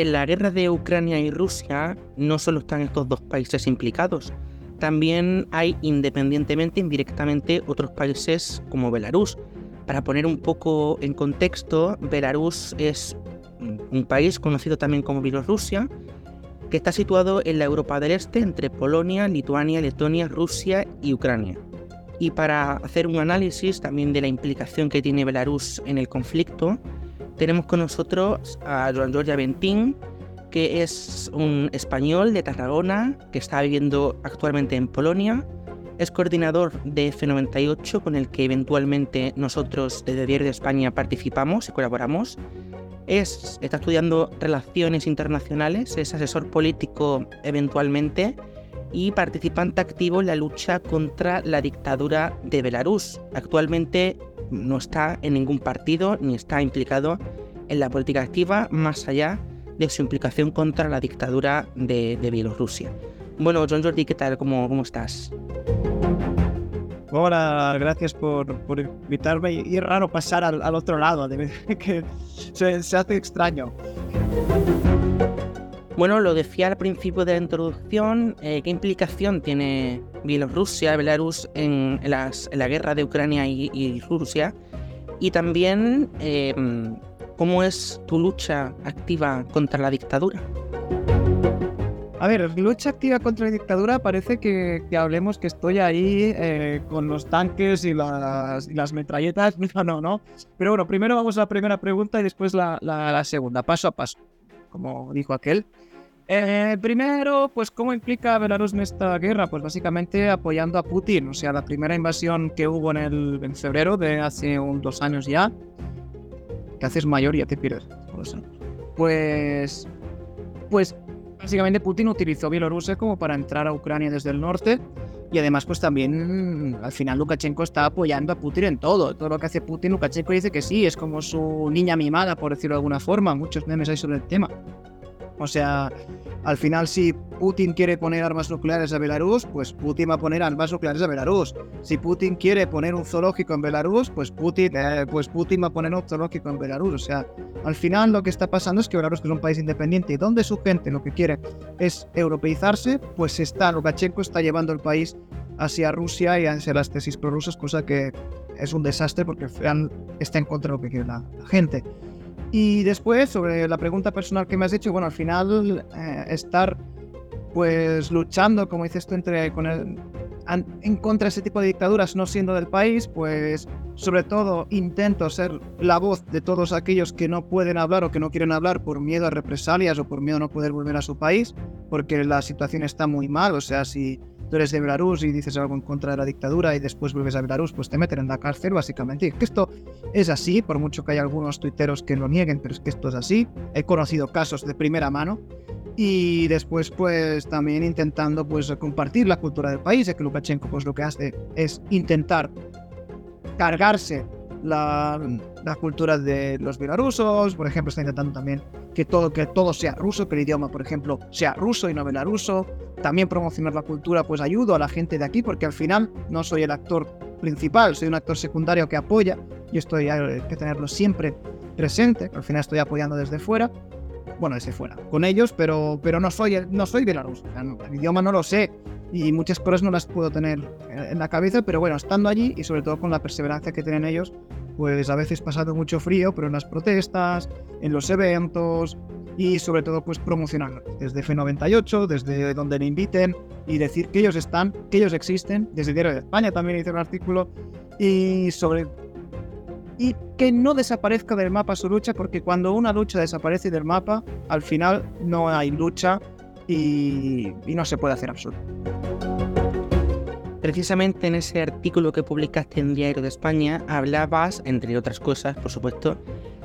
en la guerra de Ucrania y Rusia no solo están estos dos países implicados, también hay independientemente, indirectamente, otros países como Belarus. Para poner un poco en contexto, Belarus es un país conocido también como Bielorrusia, que está situado en la Europa del Este entre Polonia, Lituania, Letonia, Rusia y Ucrania. Y para hacer un análisis también de la implicación que tiene Belarus en el conflicto, tenemos con nosotros a Joan Jorge Aventín, que es un español de Tarragona que está viviendo actualmente en Polonia. Es coordinador de F98 con el que eventualmente nosotros desde Diario de España participamos y colaboramos. Es, está estudiando relaciones internacionales, es asesor político eventualmente y participante activo en la lucha contra la dictadura de Belarus. Actualmente no está en ningún partido ni está implicado en la política activa más allá de su implicación contra la dictadura de, Bielorrusia. Bueno, John Jordi, ¿qué tal? ¿Cómo, cómo estás? Hola, gracias por, por invitarme. Y es raro pasar al, otro lado, que se, se hace extraño. Bueno, lo decía al principio de la introducción, eh, ¿qué implicación tiene Bielorrusia, Belarus en, la guerra de Ucrania y, Rusia? Y también, eh, ¿Cómo es tu lucha activa contra la dictadura? A ver, lucha activa contra la dictadura parece que, hablemos que estoy ahí eh, con los tanques y las, las, metralletas. No, no, no. Pero bueno, primero vamos a la primera pregunta y después la, la, segunda, paso a paso, como dijo aquel. Eh, primero, pues, ¿cómo implica Belarus en esta guerra? Pues básicamente apoyando a Putin. O sea, la primera invasión que hubo en, el, en febrero de hace un, dos años ya, te haces mayor y ya te pierdes. Pues, pues básicamente Putin utilizó Bielorrusia como para entrar a Ucrania desde el norte y además pues también al final Lukashenko está apoyando a Putin en todo. Todo lo que hace Putin, Lukashenko dice que sí, es como su niña mimada, por decirlo de alguna forma. Muchos memes hay sobre el tema. O sea, al final, si Putin quiere poner armas nucleares a Belarus, pues Putin va a poner armas nucleares a Belarus. Si Putin quiere poner un zoológico en Belarus, pues Putin, eh, pues Putin va a poner un zoológico en Belarus. O sea, al final lo que está pasando es que Belarus es un país independiente y donde su gente lo que quiere es europeizarse, pues está, Lukashenko está llevando el país hacia Rusia y hacia las tesis prorrusas, cosa que es un desastre porque está en contra de lo que quiere la gente. Y después, sobre la pregunta personal que me has hecho, bueno, al final eh, estar pues luchando, como dices tú, entre, con el, en contra de ese tipo de dictaduras, no siendo del país, pues sobre todo intento ser la voz de todos aquellos que no pueden hablar o que no quieren hablar por miedo a represalias o por miedo a no poder volver a su país, porque la situación está muy mal, o sea, si tú eres de Belarus y dices algo en contra de la dictadura y después vuelves a Belarus, pues te meten en la cárcel, básicamente. que esto es así, por mucho que haya algunos tuiteros que lo nieguen, pero es que esto es así. He conocido casos de primera mano y después pues también intentando pues compartir la cultura del país, de que Lukashenko pues lo que hace es intentar cargarse la, la, cultura de los bielorrusos, por ejemplo, está intentando también que todo, que todo sea ruso, que el idioma, por ejemplo, sea ruso y no belaruso. También promocionar la cultura, pues ayudo a la gente de aquí, porque al final no soy el actor principal, soy un actor secundario que apoya, y estoy hay que tenerlo siempre presente, al final estoy apoyando desde fuera, bueno, desde fuera, con ellos, pero, pero no soy, no soy bielorruso, el idioma no lo sé, y muchas cosas no las puedo tener en la cabeza, pero bueno, estando allí y sobre todo con la perseverancia que tienen ellos, pues a veces pasando mucho frío, pero en las protestas, en los eventos y sobre todo pues promocionarlo desde F98, desde donde le inviten y decir que ellos están, que ellos existen, desde Diario de España también hice un artículo y sobre y que no desaparezca del mapa su lucha, porque cuando una lucha desaparece del mapa, al final no hay lucha y, no se puede hacer absolutamente. Precisamente en ese artículo que publicaste en Diario de España hablabas, entre otras cosas, por supuesto,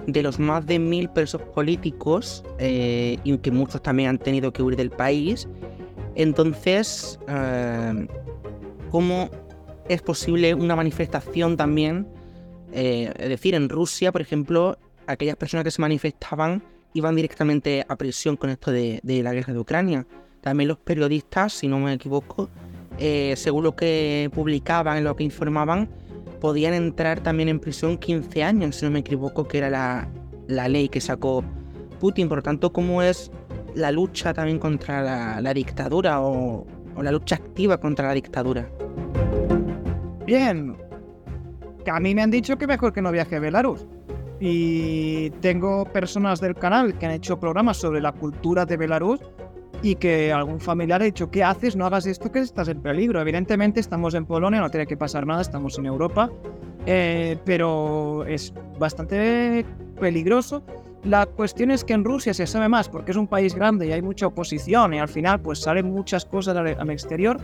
de los más de mil presos políticos eh, y que muchos también han tenido que huir del país. Entonces, eh, ¿cómo es posible una manifestación también? Eh, es decir, en Rusia, por ejemplo, aquellas personas que se manifestaban iban directamente a prisión con esto de, de la guerra de Ucrania. También los periodistas, si no me equivoco, eh, según lo que publicaban, lo que informaban, podían entrar también en prisión 15 años, si no me equivoco, que era la, ley que sacó Putin, por lo tanto, ¿cómo es la lucha también contra la, dictadura o, la lucha activa contra la dictadura? Bien, a mí me han dicho que mejor que no viaje a Belarus. Y tengo personas del canal que han hecho programas sobre la cultura de Belarus y que algún familiar ha dicho, ¿qué haces? No hagas esto que estás en peligro. Evidentemente estamos en Polonia, no tiene que pasar nada, estamos en Europa, eh, pero es bastante peligroso. La cuestión es que en Rusia se sabe más porque es un país grande y hay mucha oposición y al final pues salen muchas cosas al exterior,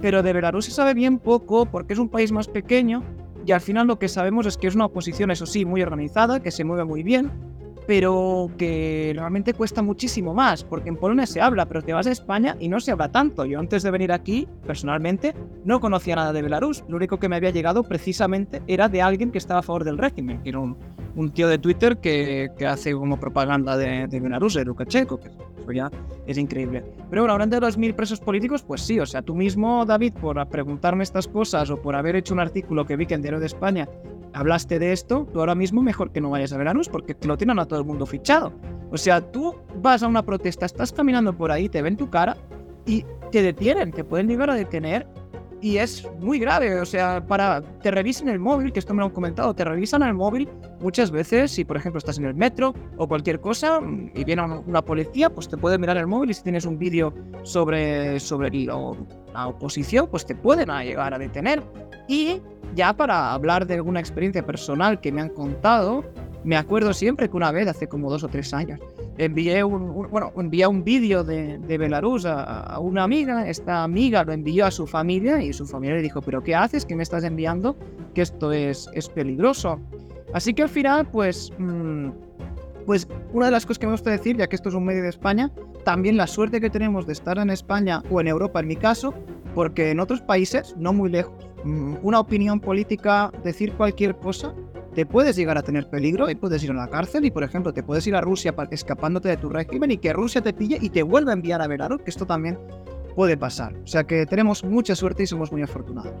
pero de Belarus se sabe bien poco porque es un país más pequeño y al final lo que sabemos es que es una oposición, eso sí, muy organizada, que se mueve muy bien, pero que realmente cuesta muchísimo más, porque en Polonia se habla, pero te vas a España y no se habla tanto. Yo antes de venir aquí, personalmente, no conocía nada de Belarus. Lo único que me había llegado precisamente era de alguien que estaba a favor del régimen, que era un, tío de Twitter que, hace como propaganda de, Belarus, de Lukashenko, ya es increíble. Pero bueno, hablando de los mil presos políticos, pues sí, o sea, tú mismo, David, por preguntarme estas cosas o por haber hecho un artículo que vi que en Diario de España hablaste de esto, tú ahora mismo mejor que no vayas a Belarus porque te lo tienen a todo el mundo fichado. O sea, tú vas a una protesta, estás caminando por ahí, te ven tu cara y te detienen, te pueden llegar a detener y es muy grave. O sea, para te revisan el móvil, que esto me lo han comentado, te revisan el móvil muchas veces. Si por ejemplo estás en el metro o cualquier cosa y viene una policía, pues te puede mirar el móvil y si tienes un vídeo sobre, sobre la oposición, pues te pueden llegar a detener. Y ya para hablar de alguna experiencia personal que me han contado, me acuerdo siempre que una vez, hace como dos o tres años, envié un, bueno, envié un vídeo de, de Belarus a, una amiga, esta amiga lo envió a su familia y su familia le dijo, pero ¿qué haces? ¿Qué me estás enviando? Que esto es, es peligroso. Así que al final, pues, mm, pues una de las cosas que me gusta decir, ya que esto es un medio de España, también la suerte que tenemos de estar en España o en Europa, en mi caso, porque en otros países, no muy lejos, mm, una opinión política, decir cualquier cosa, te puedes llegar a tener peligro y puedes ir a la cárcel y, por ejemplo, te puedes ir a Rusia escapándote de tu régimen y que Rusia te pille y te vuelva a enviar a Belarus, que esto también puede pasar. O sea que tenemos mucha suerte y somos muy afortunados.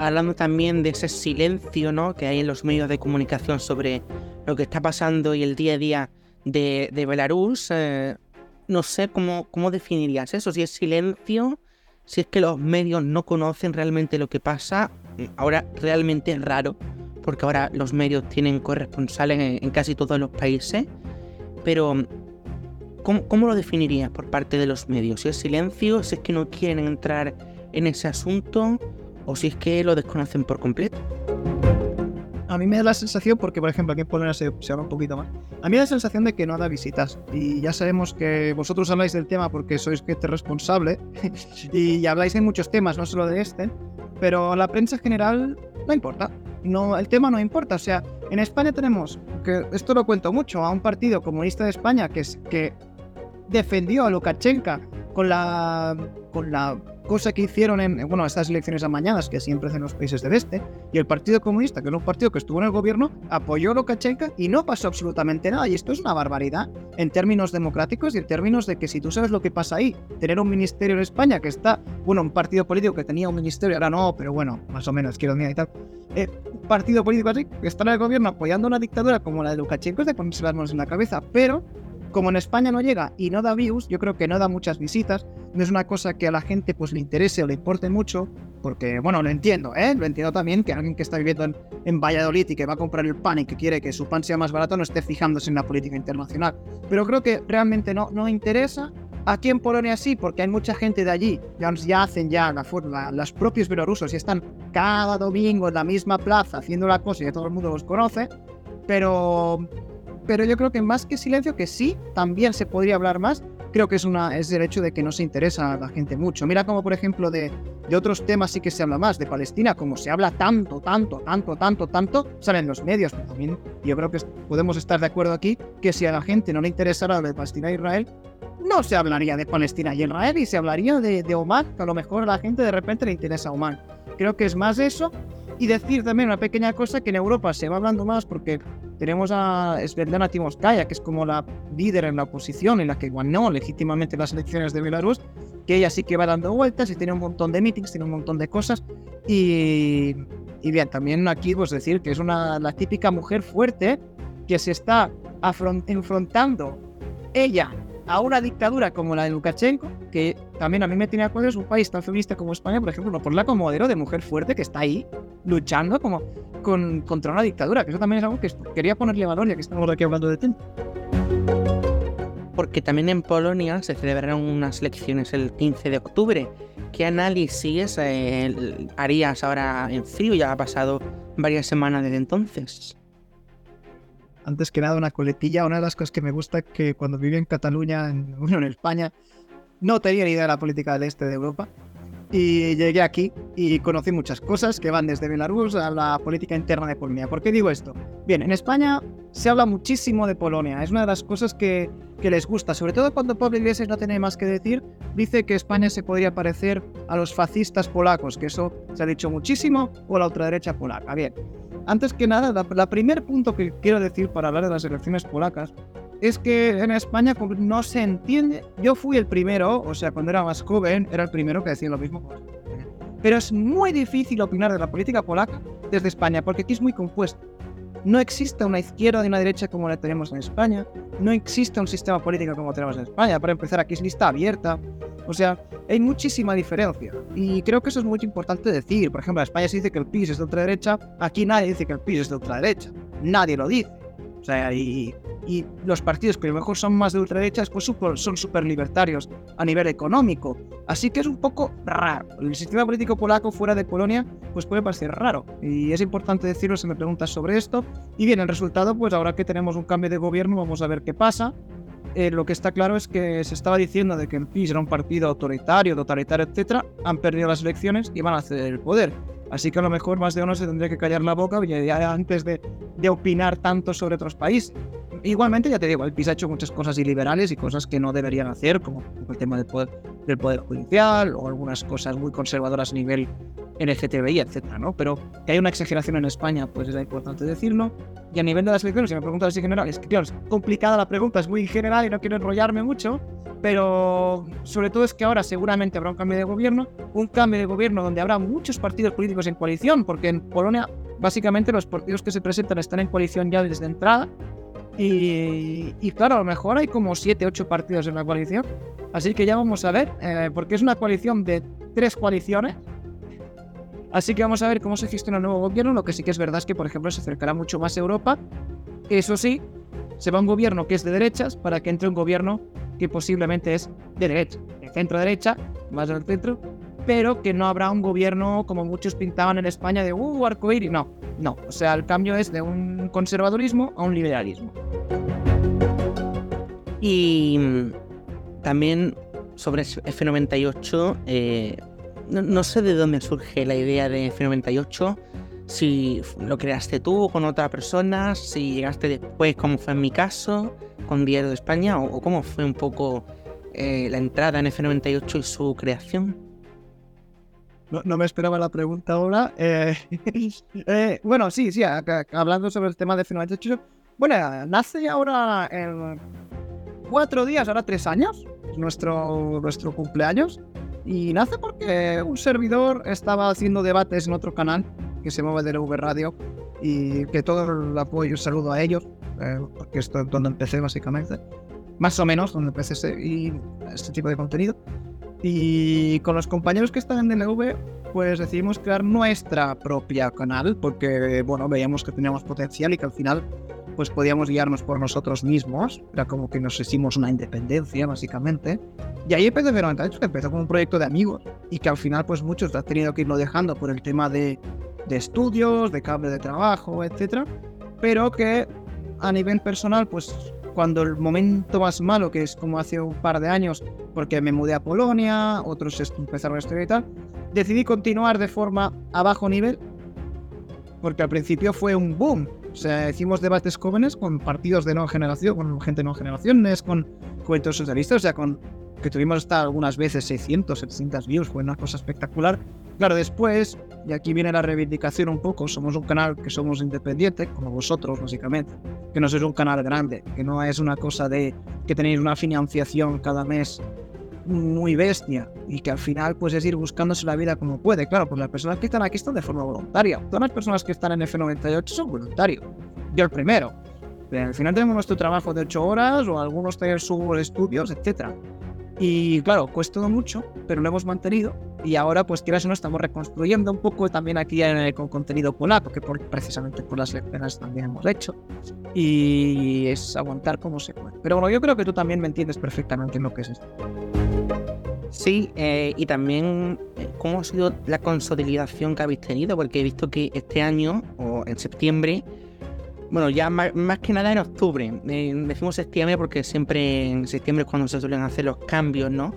Hablando también de ese silencio ¿no? que hay en los medios de comunicación sobre lo que está pasando y el día a día de, Belarus, eh, no sé cómo, cómo definirías eso, si es silencio, si es que los medios no conocen realmente lo que pasa, ahora realmente es raro, porque ahora los medios tienen corresponsales en, casi todos los países, pero ¿cómo, ¿cómo, lo definirías por parte de los medios? Si es silencio, si es que no quieren entrar en ese asunto, o si es que lo desconocen por completo a mí me da la sensación, porque por ejemplo aquí en Polonia se, habla un poquito más, a mí me da la sensación de que no da visitas. Y ya sabemos que vosotros habláis del tema porque sois gente responsable y habláis de muchos temas, no solo de este, pero la prensa general no importa. No, el tema no importa. O sea, en España tenemos, que esto lo cuento mucho, a un partido comunista de España que, es, que defendió a Lukashenko con la, con la cosa que hicieron en bueno, estas elecciones amañadas que siempre hacen los países del este, y el Partido Comunista, que era un partido que estuvo en el gobierno, apoyó a Lukashenko y no pasó absolutamente nada. Y esto es una barbaridad en términos democráticos y en términos de que si tú sabes lo que pasa ahí, tener un ministerio en España que está, bueno, un partido político que tenía un ministerio, ahora no, pero bueno, más o menos, quiero decir y tal, eh, un partido político así, que está en el gobierno apoyando una dictadura como la de Lukashenko, es de ponerse las manos en la cabeza, pero como en España no llega y no da views, yo creo que no da muchas visitas, no es una cosa que a la gente pues le interese o le importe mucho, porque bueno, lo entiendo, ¿eh? Lo entiendo también que alguien que está viviendo en, Valladolid y que va a comprar el pan y que quiere que su pan sea más barato no esté fijándose en la política internacional. Pero creo que realmente no, no interesa. Aquí en Polonia sí, porque hay mucha gente de allí, ya, ya hacen ya la, los propios bielorrusos y están cada domingo en la misma plaza haciendo la cosa y todo el mundo los conoce, pero pero yo creo que más que silencio, que sí, también se podría hablar más, creo que es, una, es el hecho de que no se interesa a la gente mucho. Mira como, por ejemplo, de, de otros temas sí que se habla más, de Palestina, como se habla tanto, tanto, tanto, tanto, tanto, salen los medios, pero también yo creo que podemos estar de acuerdo aquí que si a la gente no le interesara de Palestina e Israel, no se hablaría de Palestina y Israel y se hablaría de, de Oman, que a lo mejor a la gente de repente le interesa Oman. Creo que es más eso y decir también una pequeña cosa que en Europa se va hablando más porque tenemos a Svetlana Timoskaya, que es como la líder en la oposición, en la que ganó legítimamente las elecciones de Belarus, que ella sí que va dando vueltas y tiene un montón de meetings, tiene un montón de cosas. Y, y bien, también aquí pues decir que es una, la típica mujer fuerte que se está enfrentando ella a una dictadura como la de Lukashenko, que también a mí me tiene acuerdo, es un país tan feminista como España, por ejemplo, no ponerla como modelo de mujer fuerte que está ahí luchando como con, contra una dictadura, que eso también es algo que quería ponerle valor ya que estamos aquí hablando de tiempo. Porque también en Polonia se celebraron unas elecciones el 15 de octubre. ¿Qué análisis eh, harías ahora en frío? Ya ha pasado varias semanas desde entonces antes que nada una coletilla. Una de las cosas que me gusta es que cuando viví en Cataluña, en, en España, no tenía ni idea de la política del este de Europa. Y llegué aquí y conocí muchas cosas que van desde Belarus a la política interna de Polonia. ¿Por qué digo esto? Bien, en España se habla muchísimo de Polonia. Es una de las cosas que, que les gusta, sobre todo cuando Pablo Iglesias no tiene más que decir. Dice que España se podría parecer a los fascistas polacos, que eso se ha dicho muchísimo, o a la ultraderecha polaca. Bien, antes que nada, la, primer punto que quiero decir para hablar de las elecciones polacas es que en España no se entiende. Yo fui el primero, o sea, cuando era más joven, era el primero que decía lo mismo. Pero es muy difícil opinar de la política polaca desde España, porque aquí es muy compuesto. No existe una izquierda y una derecha como la tenemos en España. No existe un sistema político como tenemos en España. Para empezar, aquí es lista abierta. O sea, hay muchísima diferencia. Y creo que eso es muy importante decir. Por ejemplo, en España se dice que el PIS es de ultraderecha. Aquí nadie dice que el PIS es de ultraderecha. Nadie lo dice. O sea, y, los partidos que a lo mejor son más de ultraderecha pues son súper libertarios a nivel económico. Así que es un poco raro. El sistema político polaco fuera de Polonia pues puede parecer raro. Y es importante decirlo si me preguntas sobre esto. Y bien, el resultado, pues ahora que tenemos un cambio de gobierno, vamos a ver qué pasa. Eh, lo que está claro es que se estaba diciendo de que el PIS era un partido autoritario, totalitario, etcétera, han perdido las elecciones y van a ceder el poder. Así que a lo mejor más de uno se tendría que callar la boca ya antes de, opinar tanto sobre otros países. Igualmente, ya te digo, el PIS ha hecho muchas cosas iliberales y cosas que no deberían hacer, como el tema del poder, del poder judicial o algunas cosas muy conservadoras a nivel LGTBI, etcétera, ¿no? Pero que hay una exageración en España, pues es importante decirlo. Y a nivel de las elecciones, si me preguntas así en general, es que, es complicada la pregunta, es muy general y no quiero enrollarme mucho, pero sobre todo es que ahora seguramente habrá un cambio de gobierno, un cambio de gobierno donde habrá muchos partidos políticos en coalición, porque en Polonia básicamente los partidos que se presentan están en coalición ya desde entrada. Y, claro, a lo mejor hay como 7, 8 partidos en la coalición. Así que ya vamos a ver, eh, porque es una coalición de tres coaliciones Así que vamos a ver cómo se gestiona el nuevo gobierno. Lo que sí que es verdad es que, por ejemplo, se acercará mucho más a Europa. Eso sí, se va un gobierno que es de derechas para que entre un gobierno que posiblemente es de derecha, de centro-derecha, más del centro, pero que no habrá un gobierno como muchos pintaban en España de uh, arcoíris. No, no. O sea, el cambio es de un conservadurismo a un liberalismo. Y mm, también sobre F98, eh, no, sé de dónde surge la idea de F98, si lo creaste tú con otra persona, si llegaste después, como fue en mi caso, con Diario de España, o, cómo fue un poco eh, la entrada en F98 y su creación. No, me esperaba la pregunta ahora. Eh, eh, bueno, sí, sí, hablando sobre el tema de F98. Bueno, nace ahora en cuatro días, ahora tres años, nuestro, nuestro cumpleaños. Y nace porque un servidor estaba haciendo debates en otro canal que se llama DLV Radio y que todo el apoyo, saludo a ellos, eh, porque esto es donde empecé básicamente, más o menos donde empecé este, y este tipo de contenido. Y con los compañeros que están en DLV, pues decidimos crear nuestra propia canal, porque bueno, veíamos que teníamos potencial y que al final pues podíamos guiarnos por nosotros mismos, era como que nos hicimos una independencia básicamente. Y ahí empezó que empezó como un proyecto de amigos y que al final pues muchos han tenido que irlo dejando por el tema de, de estudios, de cambio de trabajo, etc. Pero que a nivel personal pues cuando el momento más malo, que es como hace un par de años, porque me mudé a Polonia, otros empezaron a estudiar y tal, decidí continuar de forma a bajo nivel, porque al principio fue un boom, o sea, hicimos debates jóvenes con partidos de nueva generación, con gente de nueva generaciones, con juventud socialistas, o sea, con que tuvimos hasta algunas veces 600, 700 views, fue una cosa espectacular. Claro, después, y aquí viene la reivindicación un poco, somos un canal que somos independientes, como vosotros básicamente, que no sois un canal grande, que no es una cosa de que tenéis una financiación cada mes muy bestia y que al final pues es ir buscándose la vida como puede. Claro, pues las personas que están aquí están de forma voluntaria. Todas las personas que están en F98 son voluntarios. Yo el primero. Al final tenemos nuestro trabajo de ocho horas o algunos tienen sus estudios, etcétera. Y claro, cuesta mucho, pero lo hemos mantenido y ahora pues quieras o no estamos reconstruyendo un poco también aquí en con contenido polaco, que por, precisamente por las lecciones también hemos hecho. Y es aguantar como se puede. Pero bueno, yo creo que tú también me entiendes perfectamente en lo que es esto. Sí, eh, y también eh, cómo ha sido la consolidación que habéis tenido, porque he visto que este año, o en septiembre, bueno, ya más, que nada en octubre. Eh, decimos septiembre porque siempre en septiembre es cuando se suelen hacer los cambios, ¿no?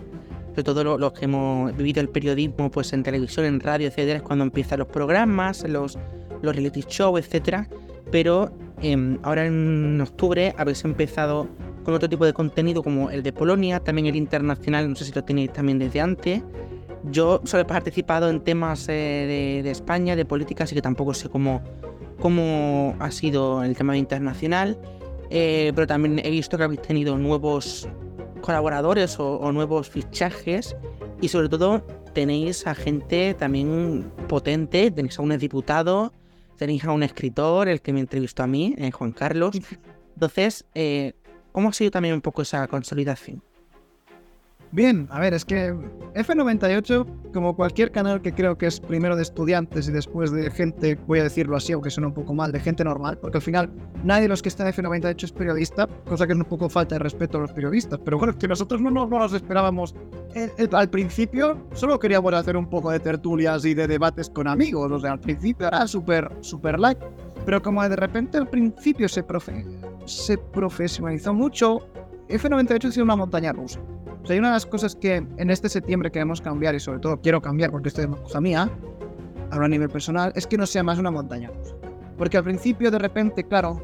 Sobre todo los, que hemos vivido el periodismo, pues en televisión, en radio, etcétera, es cuando empiezan los programas, los, los reality shows, etcétera. Pero em, ahora en octubre habéis empezado con otro tipo de contenido como el de Polonia, también el internacional, no sé si lo tenéis también desde antes. Yo solo he participado en temas eh, de, de España, de política, así que tampoco sé cómo cómo ha sido el tema internacional, eh, pero también he visto que habéis tenido nuevos colaboradores o, nuevos fichajes y sobre todo tenéis a gente también potente, tenéis a un diputado, tenéis a un escritor, el que me entrevistó a mí, eh, Juan Carlos. Entonces, eh, ¿cómo ha sido también un poco esa consolidación? Bien, a ver, es que F98, como cualquier canal que creo que es primero de estudiantes y después de gente, voy a decirlo así, aunque suena un poco mal, de gente normal, porque al final nadie de los que está en F98 es periodista, cosa que es un poco falta de respeto a los periodistas, pero bueno, que nosotros no, no, nos esperábamos. al principio solo queríamos hacer un poco de tertulias y de debates con amigos, o sea, al principio era súper, súper light, pero como de repente al principio se, se profesionalizó mucho, F98 ha sido una montaña rusa. O sea, hay una de las cosas que en este septiembre queremos cambiar y sobre todo quiero cambiar porque esto es una cosa mía, ahora a nivel personal, es que no sea más una montaña rusa. Porque al principio de repente, claro,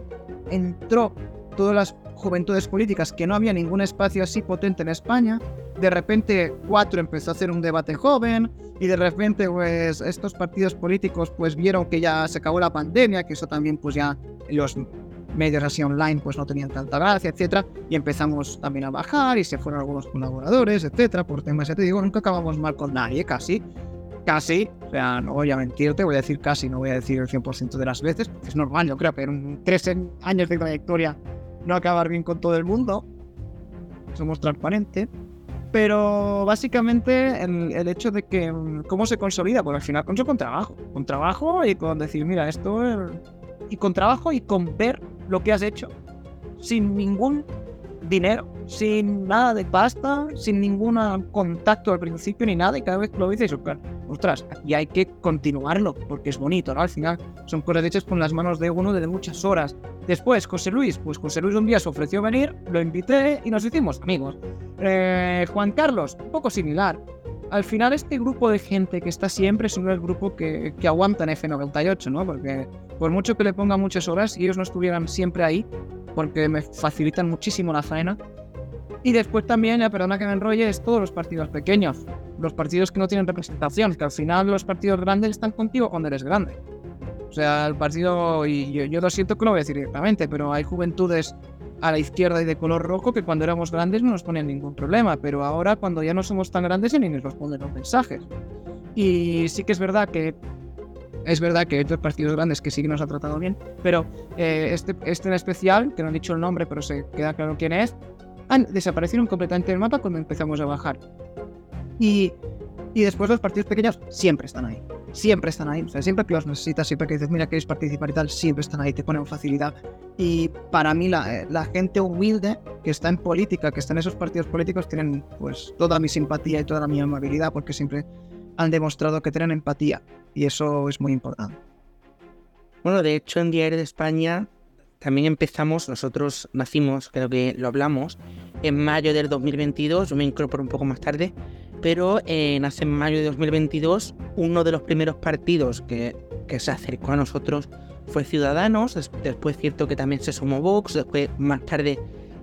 entró todas las juventudes políticas que no había ningún espacio así potente en España. De repente Cuatro empezó a hacer un debate joven y de repente pues estos partidos políticos pues vieron que ya se acabó la pandemia, que eso también pues ya los medios así online pues no tenían tanta gracia, etcétera, y empezamos también a bajar y se fueron algunos colaboradores, etcétera, por temas, ya te digo, nunca acabamos mal con nadie, casi, casi, o sea, no voy a mentirte, voy a decir casi, no voy a decir el 100% de las veces, es normal, yo creo, pero en tres años de trayectoria no acabar bien con todo el mundo, somos transparentes, pero básicamente el, el, hecho de que cómo se consolida, pues al final con, con trabajo, con trabajo y con decir, mira, esto es y con trabajo y con ver lo que has hecho sin ningún dinero, sin nada de pasta, sin ningún contacto al principio ni nada, y cada vez que lo dices, ostras, y hay que continuarlo, porque es bonito, ¿no? Al final son cosas hechas con las manos de uno de muchas horas. Después, José Luis, pues José Luis un día se ofreció venir, lo invité y nos hicimos amigos. Eh, Juan Carlos, un poco similar. Al final este grupo de gente que está siempre es el grupo que, que aguanta en F98, ¿no? Porque por mucho que le ponga muchas horas y ellos no estuvieran siempre ahí, porque me facilitan muchísimo la faena. Y después también, ya perdona que me enrolle, es todos los partidos pequeños, los partidos que no tienen representación, que al final los partidos grandes están contigo cuando eres grande. O sea, el partido, y yo, yo lo siento que lo voy a decir directamente, pero hay juventudes a la izquierda y de color rojo que cuando éramos grandes no nos ponían ningún problema, pero ahora cuando ya no somos tan grandes ya ni nos ponen los mensajes. Y sí que es verdad que es verdad que hay otros partidos grandes que sí nos ha tratado bien, pero eh, este, este en especial, que no han dicho el nombre, pero se queda claro quién es, han desaparecido completamente del mapa cuando empezamos a bajar. Y, y después los partidos pequeños siempre están ahí. Siempre están ahí. O sea, siempre que los necesitas, siempre que dices, mira, queréis participar y tal, siempre están ahí, te ponen facilidad. Y para mí, la, eh, la gente humilde que está en política, que está en esos partidos políticos, tienen pues toda mi simpatía y toda mi amabilidad, porque siempre han demostrado que tienen empatía y eso es muy importante. Bueno, de hecho en Diario de España también empezamos, nosotros nacimos, creo que lo hablamos, en mayo del 2022, yo me incorporo un poco más tarde, pero eh, nace en mayo de 2022, uno de los primeros partidos que, que se acercó a nosotros fue Ciudadanos, después cierto que también se sumó Vox, después más tarde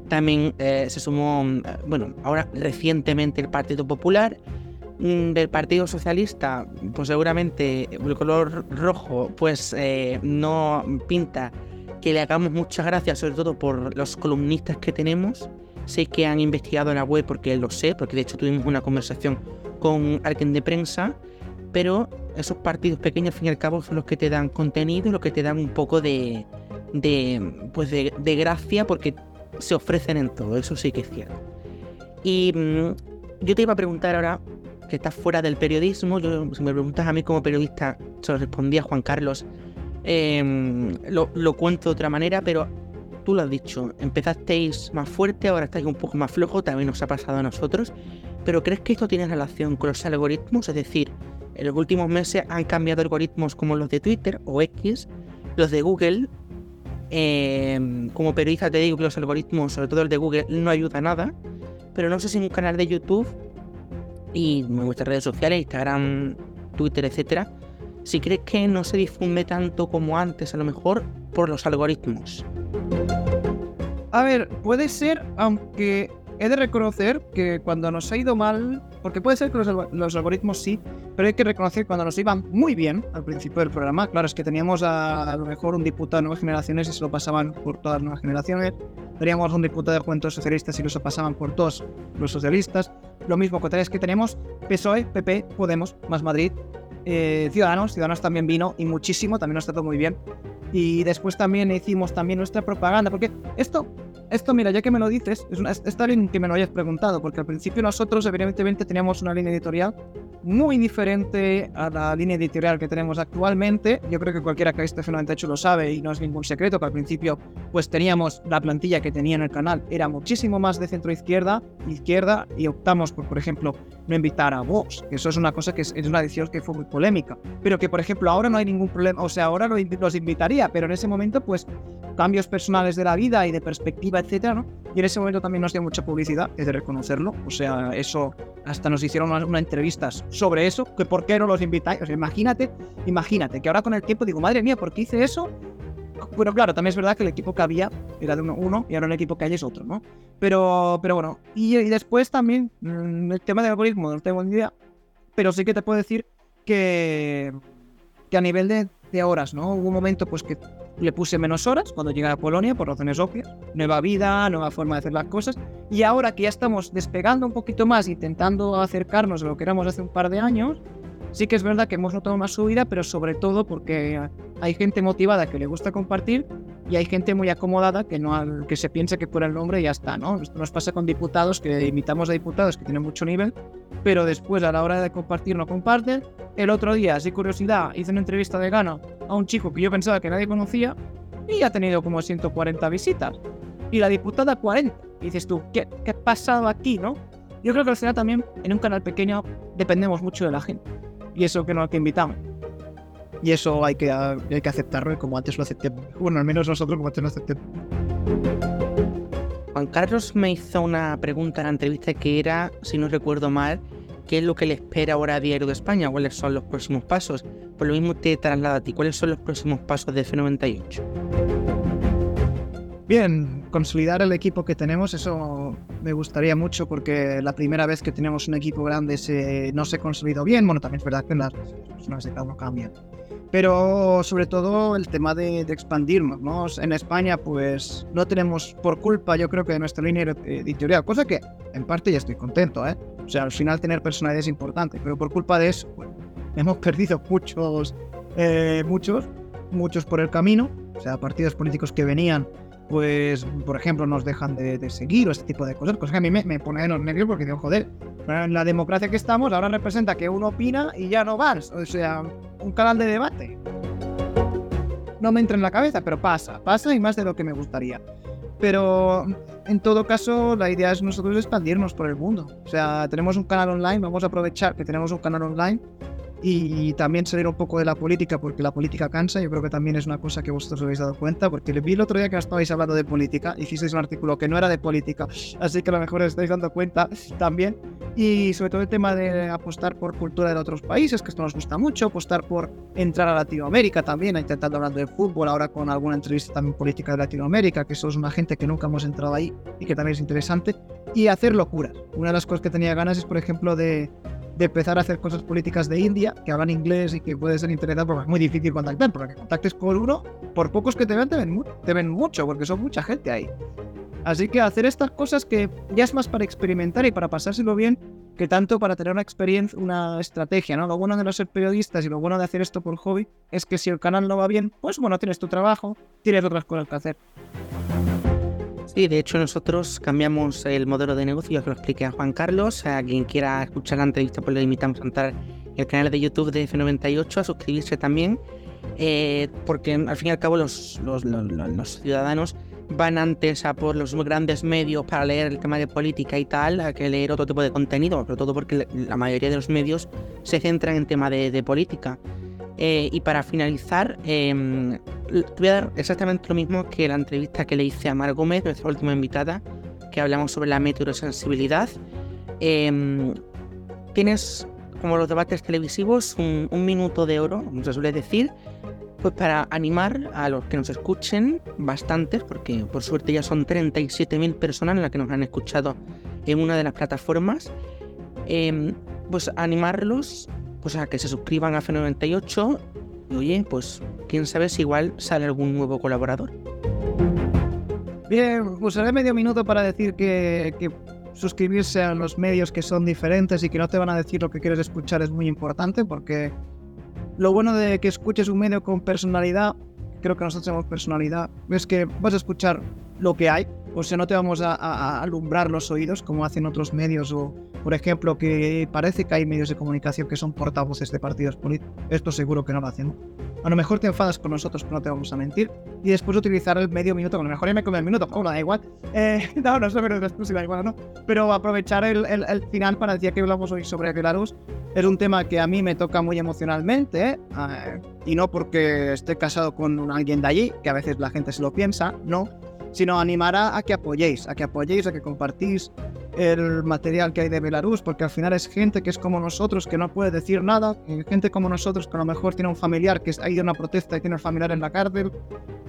también eh, se sumó, eh, bueno, ahora recientemente el Partido Popular, Mm, del Partido Socialista, pues seguramente el color rojo, pues eh, no pinta que le hagamos muchas gracias, sobre todo por los columnistas que tenemos. Sé que han investigado en la web porque lo sé, porque de hecho tuvimos una conversación con alguien de prensa, pero esos partidos pequeños, al fin y al cabo, son los que te dan contenido los que te dan un poco de, de, pues de, gracia porque se ofrecen en todo, eso sí que es cierto. Y mm, yo te iba a preguntar ahora, que estás fuera del periodismo, yo, si me preguntas a mí como periodista, se lo respondía Juan Carlos, em, lo, cuento de otra manera, pero tú lo has dicho, empezasteis más fuerte, ahora estáis un poco más flojo, también nos ha pasado a nosotros, pero ¿crees que esto tiene relación con los algoritmos? Es decir, en los últimos meses han cambiado algoritmos como los de Twitter o X, los de Google. Em, como periodista te digo que los algoritmos, sobre todo el de Google, no ayuda a nada. Pero no sé si en un canal de YouTube y en vuestras redes sociales, Instagram, Twitter, etcétera, si crees que no se difunde tanto como antes, a lo mejor por los algoritmos. A ver, puede ser, aunque he de reconocer que cuando nos ha ido mal, porque puede ser que los, algoritmos sí, pero hay que reconocer cuando nos iban muy bien al principio del programa, claro, es que teníamos a, lo mejor un diputado de nuevas generaciones y se lo pasaban por todas las nuevas generaciones, teníamos un diputado de Juventud Socialistas y lo pasaban por todos los socialistas, lo mismo que es que tenemos PSOE, PP, Podemos, Más Madrid, eh, Ciudadanos, Ciudadanos también vino y muchísimo, también nos trató muy bien. Y después también hicimos también nuestra propaganda, porque esto esto, mira, ya que me lo dices, es una, está bien que me lo hayas preguntado, porque al principio nosotros, evidentemente, teníamos una línea editorial muy diferente a la línea editorial que tenemos actualmente. Yo creo que cualquiera que ha visto F98 lo sabe y no es ningún secreto que al principio, pues teníamos la plantilla que tenía en el canal, era muchísimo más de centro izquierda, izquierda, y optamos por, por ejemplo, no invitar a Vox, que eso es una cosa que es, una decisión que fue muy polémica, pero que, por ejemplo, ahora no hay ningún problema, o sea, ahora los invitaría, pero en ese momento, pues, cambios personales de la vida y de perspectiva, etcétera. Y en ese momento también nos dio mucha publicidad, es de reconocerlo. O sea, eso hasta nos hicieron unas una entrevistas sobre eso, que por qué no los invitáis. O sea, imagínate, imagínate que ahora con el tiempo digo, madre mía, ¿por qué hice eso? Bueno, claro, también es verdad que el equipo que había era de uno, y ahora el equipo que hay es otro, ¿no? Pero, pero bueno, y, después también mm, el tema del algoritmo no tengo ni idea, pero sí que te puedo decir que, que a nivel de, de horas, ¿no? Hubo un momento pues que le puse menos horas cuando llegué a Polonia, por razones obvias. Nueva vida, nueva forma de hacer las cosas. Y ahora que ya estamos despegando un poquito más, intentando acercarnos a lo que éramos hace un par de años, sí que es verdad que hemos notado más subida, pero sobre todo porque hay gente motivada que le gusta compartir y hay gente muy acomodada que no que se piensa que por el nombre ya está, ¿no? Esto nos pasa con diputados que imitamos a diputados que tienen mucho nivel, pero después a la hora de compartir no comparten. El otro día, sin curiosidad, hice una entrevista de gana a un chico que yo pensaba que nadie conocía y ha tenido como 140 visitas. Y la diputada 40. Y dices tú, ¿qué, qué ha pasado aquí, no? Yo creo que al final también en un canal pequeño dependemos mucho de la gente. Y eso que no hay que invitamos. Y eso hay que, hay que aceptarlo como antes lo acepté. Bueno, al menos nosotros como antes lo acepté. Juan Carlos me hizo una pregunta en la entrevista que era, si no recuerdo mal, ¿qué es lo que le espera ahora a Diario de España? ¿Cuáles son los próximos pasos? Por lo mismo te traslado a ti, ¿cuáles son los próximos pasos de F98? Bien, consolidar el equipo que tenemos, eso me gustaría mucho porque la primera vez que tenemos un equipo grande se, no se consolidó bien. Bueno, también es verdad que las personas de cada uno cambian. Pero sobre todo el tema de, expandirnos, ¿no? En España, pues no tenemos, por culpa, yo creo que de nuestra línea editorial, cosa que en parte ya estoy contento, ¿eh? O sea, al final tener personalidad es importante, pero por culpa de eso, pues, hemos perdido muchos, eh, muchos, muchos por el camino. O sea, partidos políticos que venían pues, por ejemplo, nos dejan de, seguir o este tipo de cosas, cosas que a mí me, me pone los nervios porque digo, joder, en la democracia que estamos ahora representa que uno opina y ya no vas, o sea, un canal de debate. No me entra en la cabeza, pero pasa, pasa y más de lo que me gustaría. Pero en todo caso, la idea es nosotros expandirnos por el mundo. O sea, tenemos un canal online, vamos a aprovechar que tenemos un canal online y también salir un poco de la política, porque la política cansa. Yo creo que también es una cosa que vosotros os habéis dado cuenta, porque vi el otro día que estabais hablando de política, hicisteis un artículo que no era de política, así que a lo mejor os estáis dando cuenta también. Y sobre todo el tema de apostar por cultura de otros países, que esto nos gusta mucho, apostar por entrar a Latinoamérica también, intentando hablar de fútbol, ahora con alguna entrevista también política de Latinoamérica, que eso es una gente que nunca hemos entrado ahí y que también es interesante, y hacer locuras. Una de las cosas que tenía ganas es, por ejemplo, de de empezar a hacer cosas políticas de India, que hablan inglés y que puede ser interesante, porque es muy difícil contactar, porque contactes con uno, por pocos que te ven, te ven, te ven mucho, porque son mucha gente ahí. Así que hacer estas cosas que ya es más para experimentar y para pasárselo bien, que tanto para tener una experiencia, una estrategia, ¿no? Lo bueno de no ser periodistas y lo bueno de hacer esto por hobby es que si el canal no va bien, pues bueno, tienes tu trabajo, tienes otras cosas que hacer. Sí, de hecho nosotros cambiamos el modelo de negocio, ya que lo expliqué a Juan Carlos. A quien quiera escuchar la entrevista, pues le invitamos a entrar en el canal de YouTube de F98, a suscribirse también, eh, porque al fin y al cabo los, los, ciudadanos van antes a por los grandes medios para leer el tema de política y tal, a que leer otro tipo de contenido, sobre todo porque la mayoría de los medios se centran en tema de política. Eh, y para finalizar, eh, voy a dar exactamente lo mismo que la entrevista que le hice a Mar Gómez, nuestra última invitada, que hablamos sobre la meteorosensibilidad. Em, tienes, como los debates televisivos, un, minuto de oro, como se suele decir, pues para animar a los que nos escuchen, bastantes, porque por suerte ya son 37.000 personas las que nos han escuchado en una de las plataformas, em, pues animarlos pues a que se suscriban a F98 y oye, pues quién sabe si igual sale algún nuevo colaborador. Bien, usaré medio minuto para decir que, suscribirse a los medios que son diferentes y que no te van a decir lo que quieres escuchar es muy importante porque lo bueno de que escuches un medio con personalidad, creo que nosotros tenemos personalidad, es que vas a escuchar lo que hay, o sea, no te vamos a alumbrar los oídos como hacen otros medios o, por ejemplo, que parece que hay medios de comunicación que son portavoces de partidos políticos. Esto seguro que no lo hacen. A lo mejor te enfadas con nosotros, pero no te vamos a mentir. Y después utilizar el medio minuto, a lo mejor ya me come el minuto, pero da igual. Eh, no, no pero después da igual, ¿no? Pero aprovechar el, el, final para decir que hablamos hoy sobre Belarus es un tema que a mí me toca muy emocionalmente. Eh, y no porque esté casado con alguien de allí, que a veces la gente se lo piensa, no. Sino animar a, a que apoyéis, a que apoyéis, a que compartís el material que hay de Belarus, porque al final es gente que es como nosotros, que no puede decir nada, eh, gente como nosotros que a lo mejor tiene un familiar que ha ido a una protesta y tiene un familiar en la cárcel,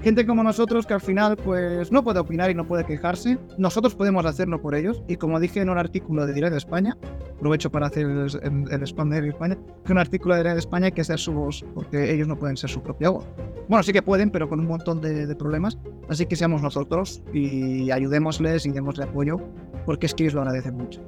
gente como nosotros que al final pues no puede opinar y no puede quejarse, nosotros podemos hacerlo por ellos, y como dije en un artículo de Direct de España, aprovecho para hacer el, el, spam de España, que un artículo de Direct de España hay que ser su voz, porque ellos no pueden ser su propia voz. Bueno, sí que pueden, pero con un montón de, de problemas, así que seamos nosotros y ayudémosles y démosle apoyo, porque es que ellos lo agradece mucho.